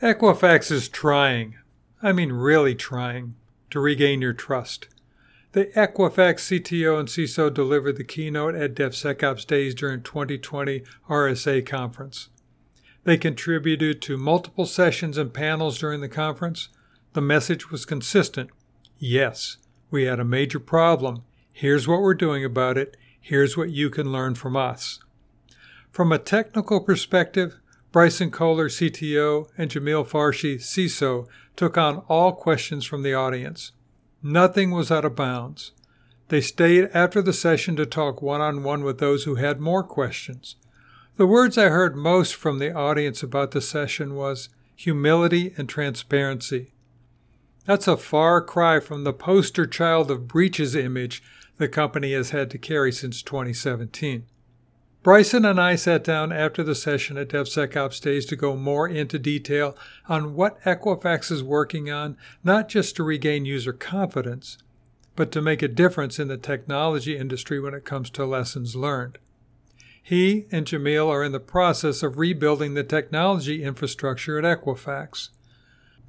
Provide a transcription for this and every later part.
Equifax is trying, I mean really trying, to regain your trust. The Equifax CTO and CISO delivered the keynote at DevSecOps Days during 2020 RSA conference. They contributed to multiple sessions and panels during the conference. The message was consistent. Yes, we had a major problem. Here's what we're doing about it. Here's what you can learn from us. From a technical perspective, Bryson Koehler, CTO, and Jamil Farshchi, CISO, took on all questions from the audience. Nothing was out of bounds. They stayed after the session to talk one on one with those who had more questions. The words I heard most from the audience about the session was humility and transparency. That's a far cry from the poster child of breaches image the company has had to carry since 2017. Bryson and I sat down after the session at DevSecOps Days to go more into detail on what Equifax is working on, not just to regain user confidence, but to make a difference in the technology industry when it comes to lessons learned. He and Jamil are in the process of rebuilding the technology infrastructure at Equifax.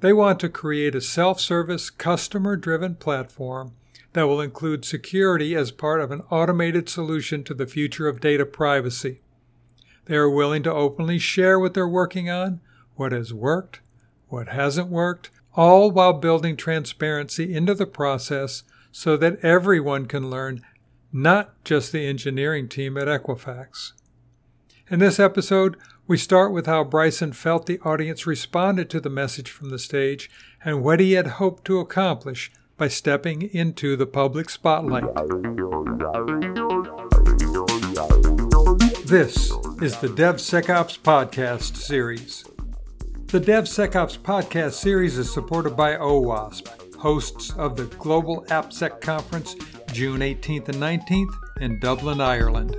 They want to create a self service, customer driven platform that will include security as part of an automated solution to the future of data privacy. They are willing to openly share what they're working on, what has worked, what hasn't worked, all while building transparency into the process so that everyone can learn, not just the engineering team at Equifax. In this episode, we start with how Bryson felt the audience responded to the message from the stage and what he had hoped to accomplish by stepping into the public spotlight. This is the DevSecOps Podcast Series. The DevSecOps Podcast Series is supported by OWASP, hosts of the Global AppSec Conference June 18th and 19th in Dublin, Ireland.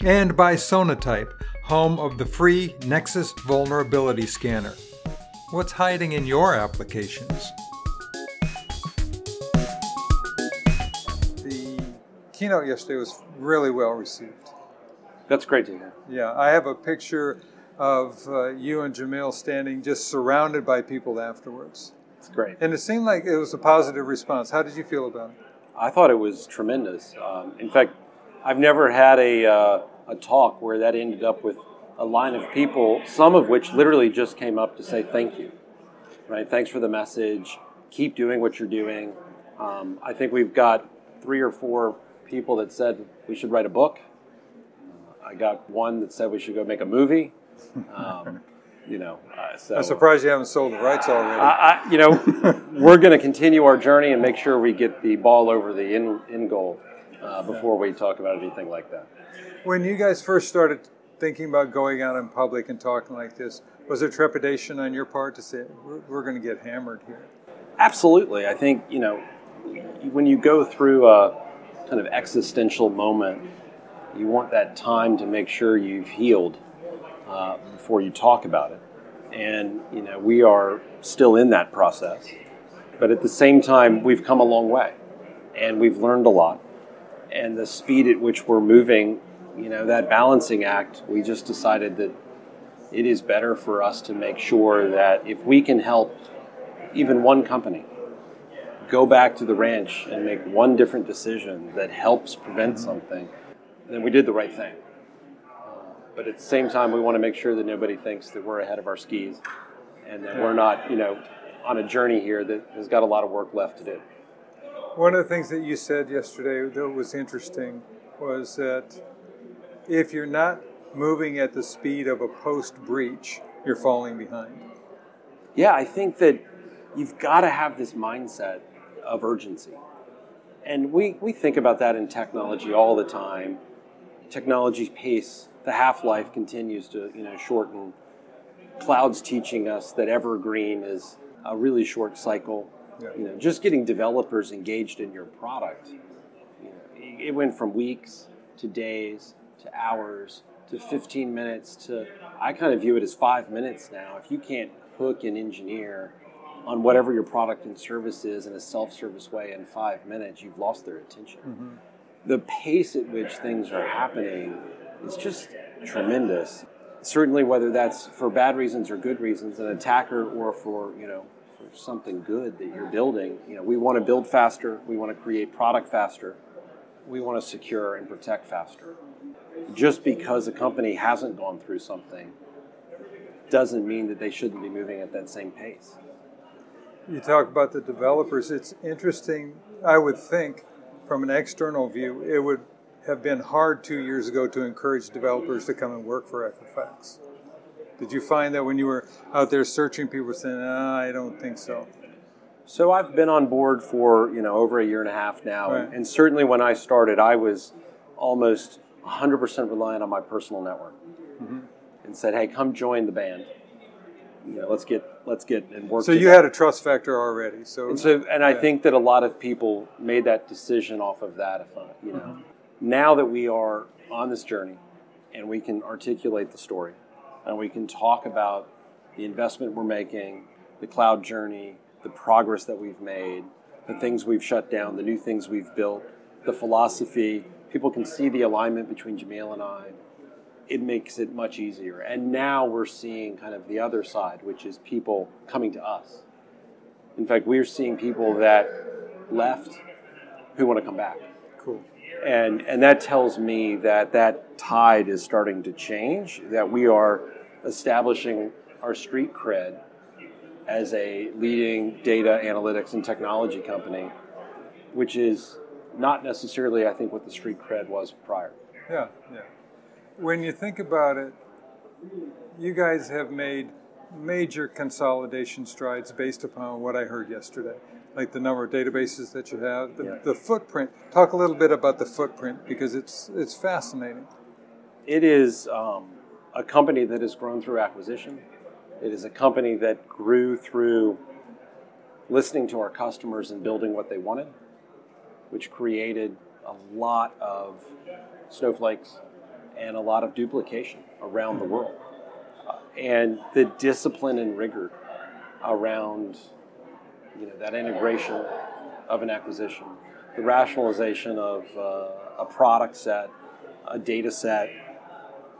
And by Sonatype, home of the free Nexus Vulnerability Scanner. What's hiding in your applications? Keynote yesterday was really well received. That's great to hear. Yeah, I have a picture of uh, you and Jamil standing just surrounded by people afterwards. It's great. And it seemed like it was a positive response. How did you feel about it? I thought it was tremendous. Um, in fact, I've never had a, uh, a talk where that ended up with a line of people, some of which literally just came up to say thank you. Right? Thanks for the message. Keep doing what you're doing. Um, I think we've got three or four people that said we should write a book. Uh, I got one that said we should go make a movie. Um, you know, uh, so I'm surprised you haven't sold the rights already. I, I, you know, we're going to continue our journey and make sure we get the ball over the in, in goal uh, before we talk about anything like that. When you guys first started thinking about going out in public and talking like this, was there trepidation on your part to say we're, we're going to get hammered here? Absolutely. I think you know when you go through a kind of existential moment, you want that time to make sure you've healed uh, before you talk about it. And you know, we are still in that process, but at the same time, we've come a long way, and we've learned a lot. And the speed at which we're moving, you know, that balancing act, we just decided that it is better for us to make sure that if we can help even one company go back to the ranch and make one different decision that helps prevent something, then we did the right thing. Uh, but at the same time, we want to make sure that nobody thinks that we're ahead of our skis and that we're not, you know, on a journey here that has got a lot of work left to do. One of the things that you said yesterday that was interesting was that if you're not moving at the speed of a post breach, you're falling behind. Yeah, I think that you've got to have this mindset of urgency. And we, we think about that in technology all the time. Technology's pace, the half life continues to you know shorten. Cloud's teaching us that evergreen is a really short cycle. Yeah. You know, just getting developers engaged in your product. You know, it went from weeks to days to hours to 15 minutes to I kind of view it as five minutes now. If you can't hook an engineer on whatever your product and service is in a self-service way in five minutes, you've lost their attention. Mm-hmm. The pace at which things are happening is just tremendous. certainly whether that's for bad reasons or good reasons, an attacker or for you know for something good that you're building. You know, we want to build faster. We want to create product faster. We want to secure and protect faster. Just because a company hasn't gone through something doesn't mean that they shouldn't be moving at that same pace. You talk about the developers. It's interesting. I would think, from an external view, it would have been hard two years ago to encourage developers to come and work for Equifax. Did you find that when you were out there searching, people were saying, ah, "I don't think so"? So I've been on board for you know over a year and a half now, Right. and certainly when I started, I was almost 100% reliant on my personal network, Mm-hmm. and said, "Hey, come join the band. You know, let's get let's get and work." So you together." had a trust factor already. So, And so, and I think that a lot of people made that decision off of that. If I, you know, Mm-hmm. now that we are on this journey, and we can articulate the story, and we can talk about the investment we're making, the cloud journey, the progress that we've made, the things we've shut down, the new things we've built, the philosophy. People can see the alignment between Jamil and I. It makes it much easier. And now we're seeing kind of the other side, which is people coming to us. In fact, we're seeing people that left who want to come back. cool. And, and that tells me that that tide is starting to change, that we are establishing our street cred as a leading data analytics and technology company, which is not necessarily, I think, what the street cred was prior. Yeah, yeah. When you think about it, you guys have made major consolidation strides based upon what I heard yesterday, like the number of databases that you have, the, Yeah. the footprint. Talk a little bit about the footprint because it's it's fascinating. It is um, a company that has grown through acquisition. It is a company that grew through listening to our customers and building what they wanted, which created a lot of snowflakes and a lot of duplication around the world. And the discipline and rigor around you know, that integration of an acquisition, the rationalization of uh, a product set, a data set,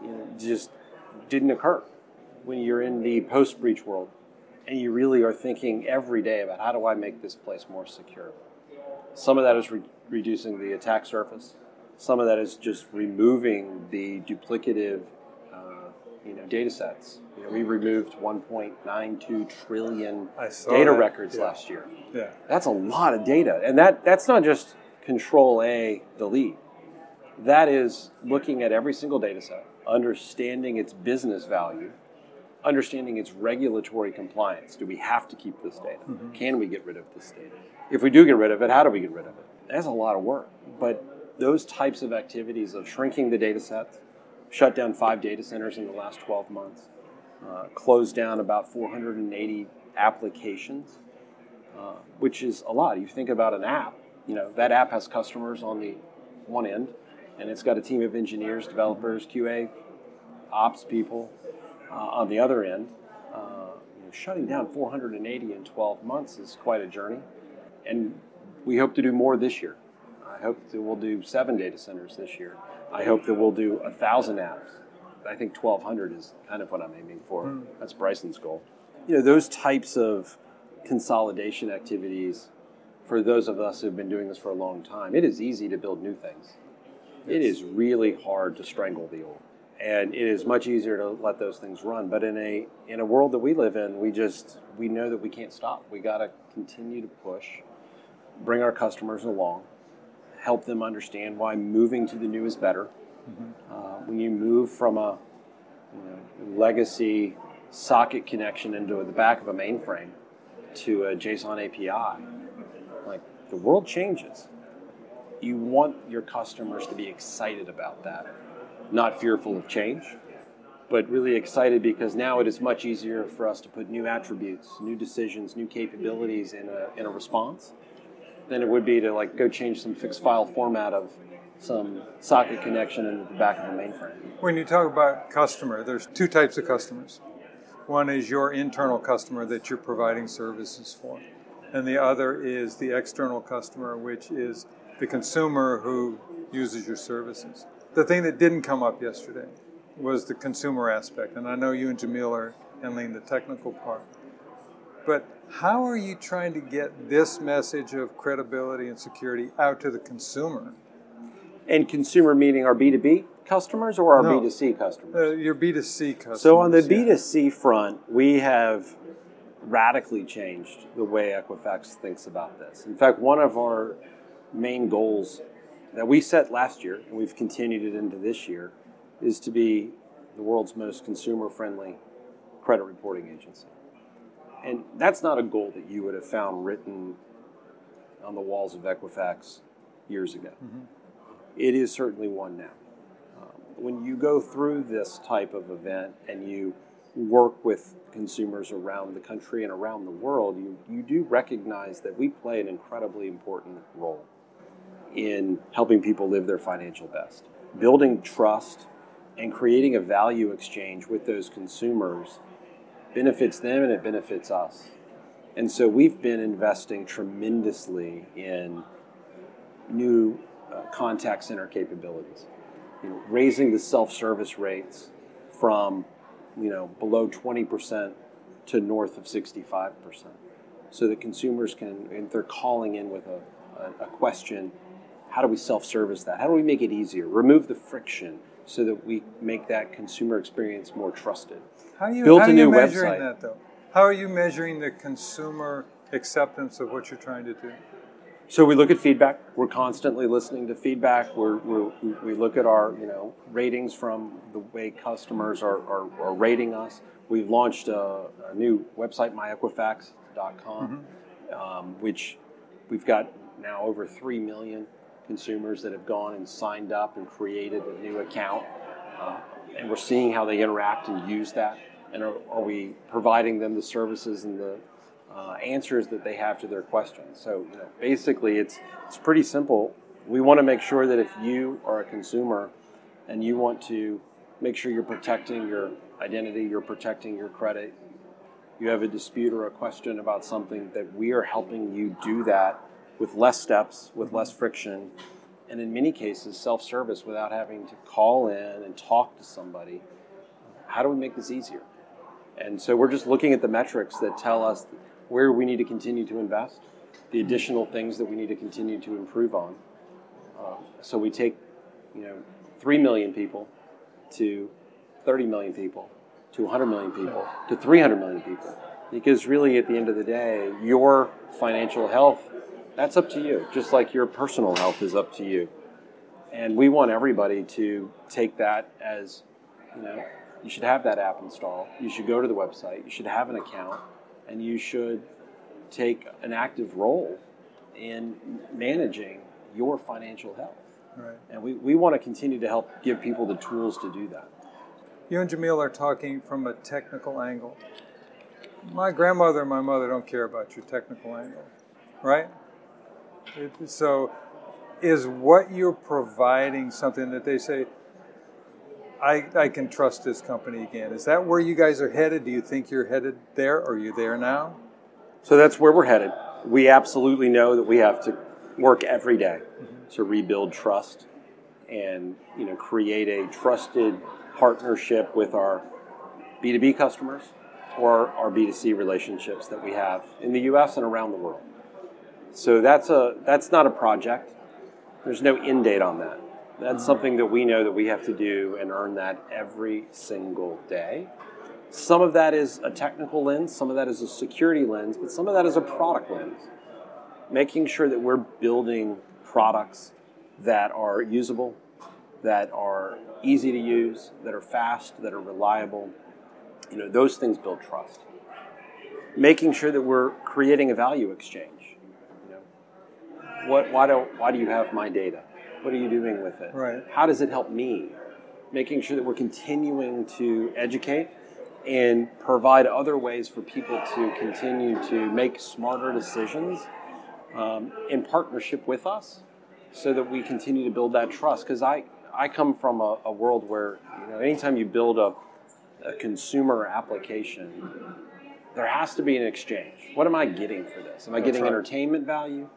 you know, just didn't occur when you're in the post breach world and you really are thinking every day about how do I make this place more secure. Some of that is re- reducing the attack surface. Some of that is just removing the duplicative, uh, you know, data sets. You know, we removed 1.92 trillion data that, records yeah. last year. Yeah, That's a lot of data, and that that's not just Control A, delete. That is looking at every single data set, understanding its business value, understanding its regulatory compliance. Do we have to keep this data? Can we get rid of this data? If we do get rid of it, how do we get rid of it? That's a lot of work. But those types of activities of shrinking the data sets, shut down five data centers in the last 12 months, uh, closed down about 480 applications, uh, which is a lot. You think about an app, you know, that app has customers on the one end, and it's got a team of engineers, developers, QA, ops people uh, on the other end. Uh, you know, shutting down 480 in 12 months is quite a journey, and we hope to do more this year. I hope that we'll do seven data centers this year. I hope that we'll do a thousand apps. I think 1,200 is kind of what I'm aiming for. Hmm. That's Bryson's goal. You know, those types of consolidation activities, for those of us who've been doing this for a long time, it is easy to build new things. It is really hard to strangle the old. And it is much easier to let those things run. But in a in a world that we live in, we just we know that we can't stop. We gotta continue to push, bring our customers along, help them understand why moving to the new is better. Uh, when you move from a you know, legacy socket connection into the back of a mainframe to a JSON API, like the world changes. You want your customers to be excited about that, not fearful of change, but really excited because now it is much easier for us to put new attributes, new decisions, new capabilities in a, in a response than it would be to like go change some fixed file format of some socket connection into the back of a mainframe. When you talk about customer, there's two types of customers. One is your internal customer that you're providing services for, and the other is the external customer, which is the consumer who uses your services. The thing that didn't come up yesterday was the consumer aspect, and I know you and Jamil are handling the technical part. But how are you trying to get this message of credibility and security out to the consumer? And consumer meaning our B2B customers or our No. B2C customers? Uh, your B2C customers. So on the yeah. B2C front, we have radically changed the way Equifax thinks about this. In fact, one of our main goals that we set last year, and we've continued it into this year, is to be the world's most consumer friendly credit reporting agency. And that's not a goal that you would have found written on the walls of Equifax years ago. It is certainly one now. Um, when you go through this type of event and you work with consumers around the country and around the world, you, you do recognize that we play an incredibly important role in helping people live their financial best. Building trust and creating a value exchange with those consumers benefits them and it benefits us. And so we've been investing tremendously in new uh, contact center capabilities. You know, raising the self-service rates from you know below 20% to north of 65%, so that consumers can, if they're calling in with a, a, a question, how do we self-service that? How do we make it easier? Remove the friction so that we make that consumer experience more trusted. How are you, built how a are you new measuring website. that though? How are you measuring the consumer acceptance of what you're trying to do? So we look at feedback. We're constantly listening to feedback. We're, we're, we look at our you know ratings from the way customers are, are, are rating us. We've launched a, a new website, myequifax.com, um, which we've got now over three million consumers that have gone and signed up and created a new account, uh, and we're seeing how they interact and use that. And are, are we providing them the services and the uh, answers that they have to their questions. So you know, basically, it's it's pretty simple. We want to make sure that if you are a consumer and you want to make sure you're protecting your identity, you're protecting your credit, you have a dispute or a question about something, that we are helping you do that with less steps, with less friction, and in many cases, self-service without having to call in and talk to somebody. How do we make this easier? And so we're just looking at the metrics that tell us where we need to continue to invest, the additional things that we need to continue to improve on. Um, so we take, you know, three million people to 30 million people to 100 million people to 300 million people. Because really, at the end of the day, your financial health, that's up to you, just like your personal health is up to you. And we want everybody to take that as, you know, you should have that app installed. You should go to the website. You should have an account, and you should take an active role in managing your financial health. Right. And we, we want to continue to help give people the tools to do that. You and Jamil are talking from a technical angle. My grandmother and my mother don't care about your technical angle, right? It- so, is what you're providing something that they say, I, I can trust this company again? Is that where you guys are headed? Do you think you're headed there? Are you there now? So that's where we're headed. We absolutely know that we have to work every day mm-hmm. to rebuild trust and you know create a trusted partnership with our B2B customers or our B2C relationships that we have in the US and around the world. So that's a that's not a project. There's no end date on that. That's mm-hmm. something that we know that we have to do and earn that every single day. Some of that is a technical lens, some of that is a security lens, but some of that is a product lens. Making sure that we're building products that are usable, that are easy to use, that are fast, that are reliable. You know, those things build trust. Making sure that we're creating a value exchange. What, why, do, why do you have my data? What are you doing with it? Right. How does it help me? Making sure that we're continuing to educate and provide other ways for people to continue to make smarter decisions um, in partnership with us so that we continue to build that trust. Because I, I come from a, a world where you know anytime you build a, a consumer application, there has to be an exchange. What am I getting for this? Am I That's getting right. entertainment value?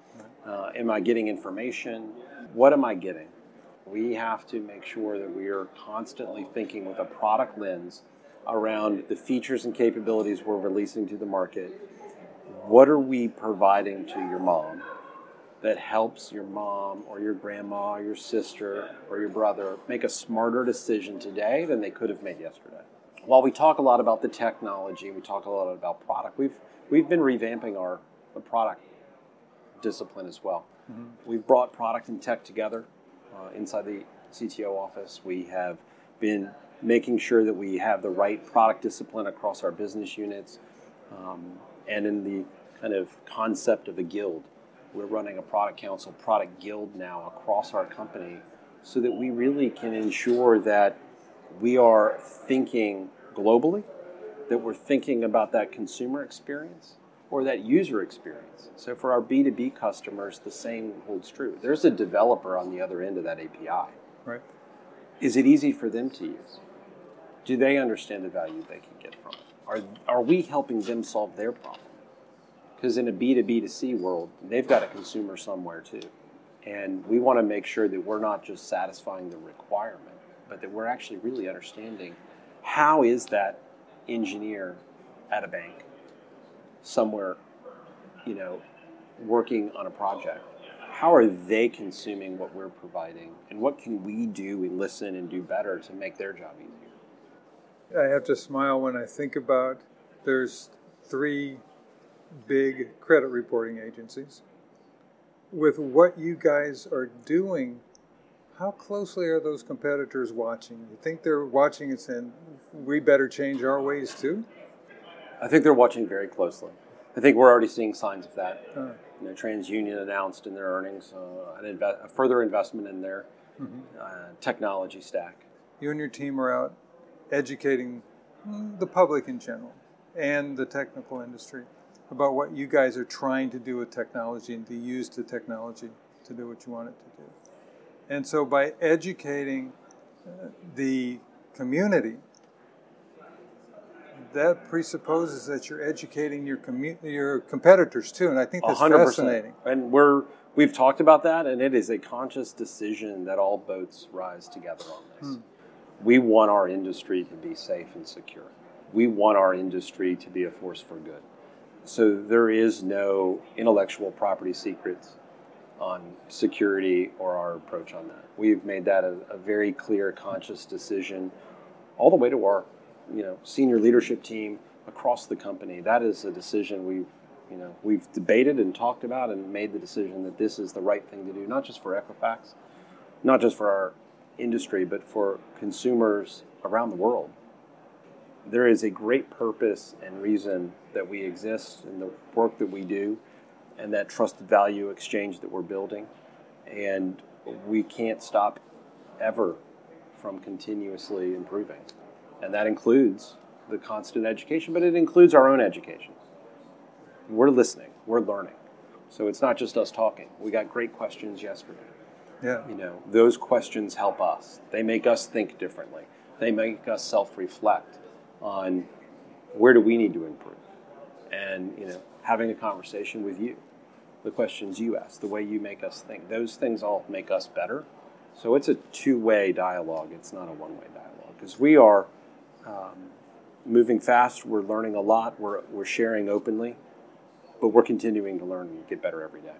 Uh, am I getting information? What am I getting? We have to make sure that we are constantly thinking with a product lens around the features and capabilities we're releasing to the market. What are we providing to your mom that helps your mom or your grandma or your sister or your brother make a smarter decision today than they could have made yesterday? While we talk a lot about the technology, we talk a lot about product. We've we've been revamping our product discipline as well. Mm-hmm. We've brought product and tech together uh, inside the CTO office. We have been making sure that we have the right product discipline across our business units, um, and in the kind of concept of a guild. We're running a product council, product guild now across our company, so that we really can ensure that we are thinking globally, that we're thinking about that consumer experience or that user experience. So for our B2B customers, the same holds true. There's a developer on the other end of that API. Right. Is it easy for them to use? Do they understand the value they can get from it? Are, are we helping them solve their problem? Because in a B2B2C world, they've got a consumer somewhere too. And we want to make sure that we're not just satisfying the requirement, but that we're actually really understanding how is that engineer at a bank somewhere, you know, working on a project? How are they consuming what we're providing? And what can we do and listen and do better to make their job easier? I have to smile when I think about there's three big credit reporting agencies. With what you guys are doing, how closely are those competitors watching? You think they're watching and saying, we better change our ways too? I think they're watching very closely. I think we're already seeing signs of that. Uh, you know, TransUnion announced in their earnings uh, an inve- a further investment in their mm-hmm. uh, technology stack. You and your team are out educating the public in general and the technical industry about what you guys are trying to do with technology and to use the technology to do what you want it to do. And so by educating uh, the community that presupposes that you're educating your commu- your competitors too, and I think that's 100%. fascinating. And we're we've talked about that, and it is a conscious decision that all boats rise together on this. Hmm. We want our industry to be safe and secure. We want our industry to be a force for good. So there is no intellectual property secrets on security or our approach on that. We've made that a, a very clear, conscious decision, all the way to our you know senior leadership team across the company. That is a decision we've you know we've debated and talked about and made the decision that this is the right thing to do, not just for Equifax, not just for our industry, but for consumers around the world. There is a great purpose and reason that we exist and the work that we do and that trusted value exchange that we're building. And we can't stop ever from continuously improving and that includes the constant education, but it includes our own education. We're listening, we're learning. So it's not just us talking. We got great questions yesterday. Yeah. You know, those questions help us. They make us think differently. They make us self-reflect on where do we need to improve. And, you know, having a conversation with you, the questions you ask, the way you make us think, those things all make us better. So it's a two-way dialogue. It's not a one-way dialogue because we are um, moving fast. We're learning a lot. We're, we're sharing openly, but we're continuing to learn and get better every day.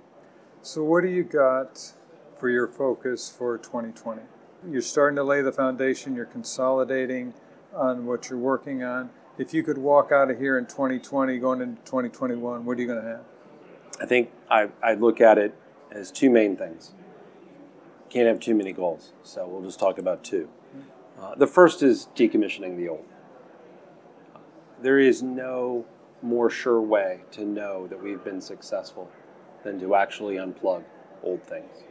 So, what do you got for your focus for 2020? You're starting to lay the foundation, you're consolidating on what you're working on. If you could walk out of here in 2020 going into 2021, what are you going to have? I think I, I look at it as two main things. Can't have too many goals, so we'll just talk about two. Uh, the first is decommissioning the old. There is no more sure way to know that we've been successful than to actually unplug old things.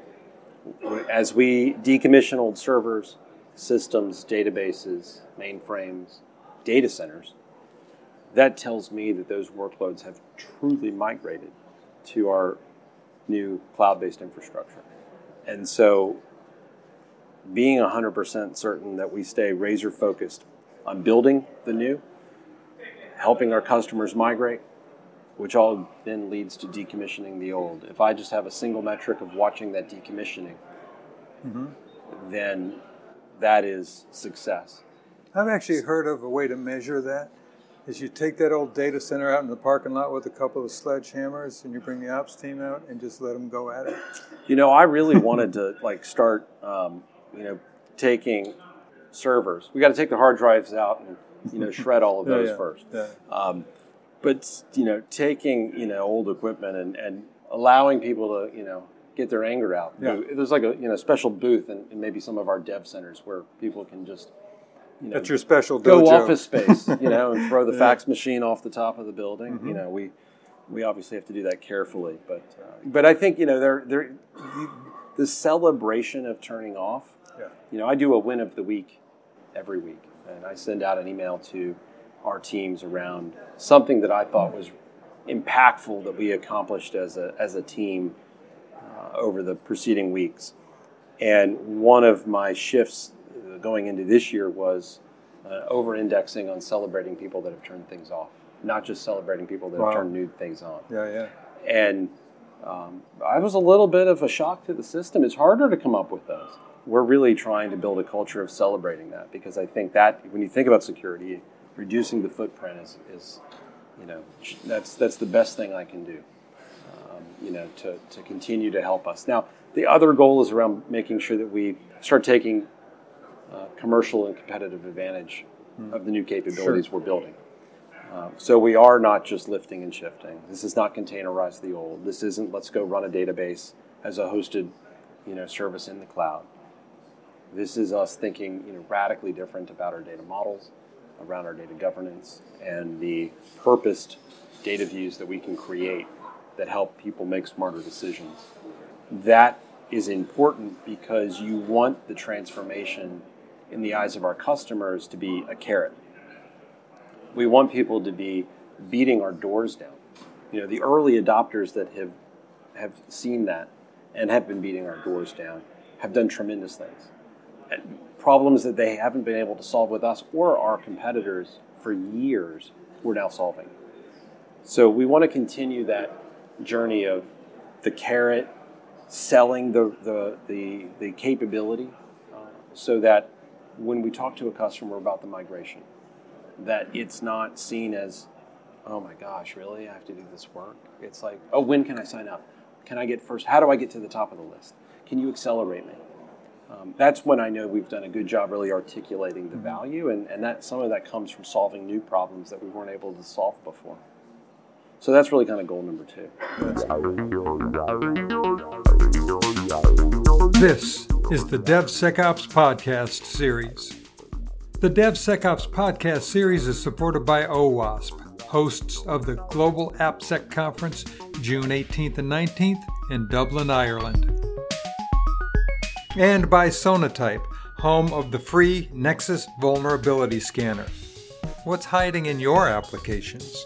As we decommission old servers, systems, databases, mainframes, data centers, that tells me that those workloads have truly migrated to our new cloud based infrastructure. And so being 100% certain that we stay razor focused on building the new, helping our customers migrate, which all then leads to decommissioning the old. If I just have a single metric of watching that decommissioning, mm-hmm. then that is success. I've actually heard of a way to measure that. Is you take that old data center out in the parking lot with a couple of sledgehammers, and you bring the ops team out and just let them go at it. You know, I really wanted to like start, um, you know, taking servers. We got to take the hard drives out and you know shred all of those yeah, first. yeah. Um, but you know, taking you know old equipment and, and allowing people to you know get their anger out. Yeah. There's like a you know special booth in, in maybe some of our dev centers where people can just you know That's your special go dojo. office space, you know, and throw the Yeah. fax machine off the top of the building. Mm-hmm. You know, we we obviously have to do that carefully, but uh, but I think you know there there the, the celebration of turning off. Yeah. You know, I do a win of the week every week, and I send out an email to our teams around something that I thought was impactful that we accomplished as a as a team uh, over the preceding weeks. And one of my shifts uh, going into this year was uh, over indexing on celebrating people that have turned things off, not just celebrating people that Wow. have turned new things on. Yeah, yeah. And um, I was a little bit of a shock to the system. It's harder to come up with those. We're really trying to build a culture of celebrating that because I think that when you think about security, reducing the footprint is, is you know, that's that's the best thing I can do. Um, you know, to, to continue to help us. Now, the other goal is around making sure that we start taking uh, commercial and competitive advantage of the new capabilities we're building. Um, so we are not just lifting and shifting. This is not containerize the old. This isn't let's go run a database as a hosted, you know, service in the cloud. This is us thinking, you know, radically different about our data models, around our data governance, and the purposed data views that we can create that help people make smarter decisions. That is important because you want the transformation in the eyes of our customers to be a carrot we want people to be beating our doors down. You know, the early adopters that have have seen that and have been beating our doors down have done tremendous things. Problems that they haven't been able to solve with us or our competitors for years, we're now solving. So we want to continue that journey of the carrot, selling the the the, the capability, uh, so that when we talk to a customer about the migration, that it's not seen as, oh my gosh, really? I have to do this work. It's like, oh, when can I sign up? Can I get first? How do I get to the top of the list? Can you accelerate me? Um, that's when I know we've done a good job really articulating the value, and, and that some of that comes from solving new problems that we weren't able to solve before. So that's really kind of goal number two. This is the DevSecOps Podcast Series. The DevSecOps Podcast Series is supported by OWASP, hosts of the Global AppSec Conference June 18th and 19th in Dublin, Ireland. And by Sonatype, home of the free Nexus Vulnerability Scanner. What's hiding in your applications?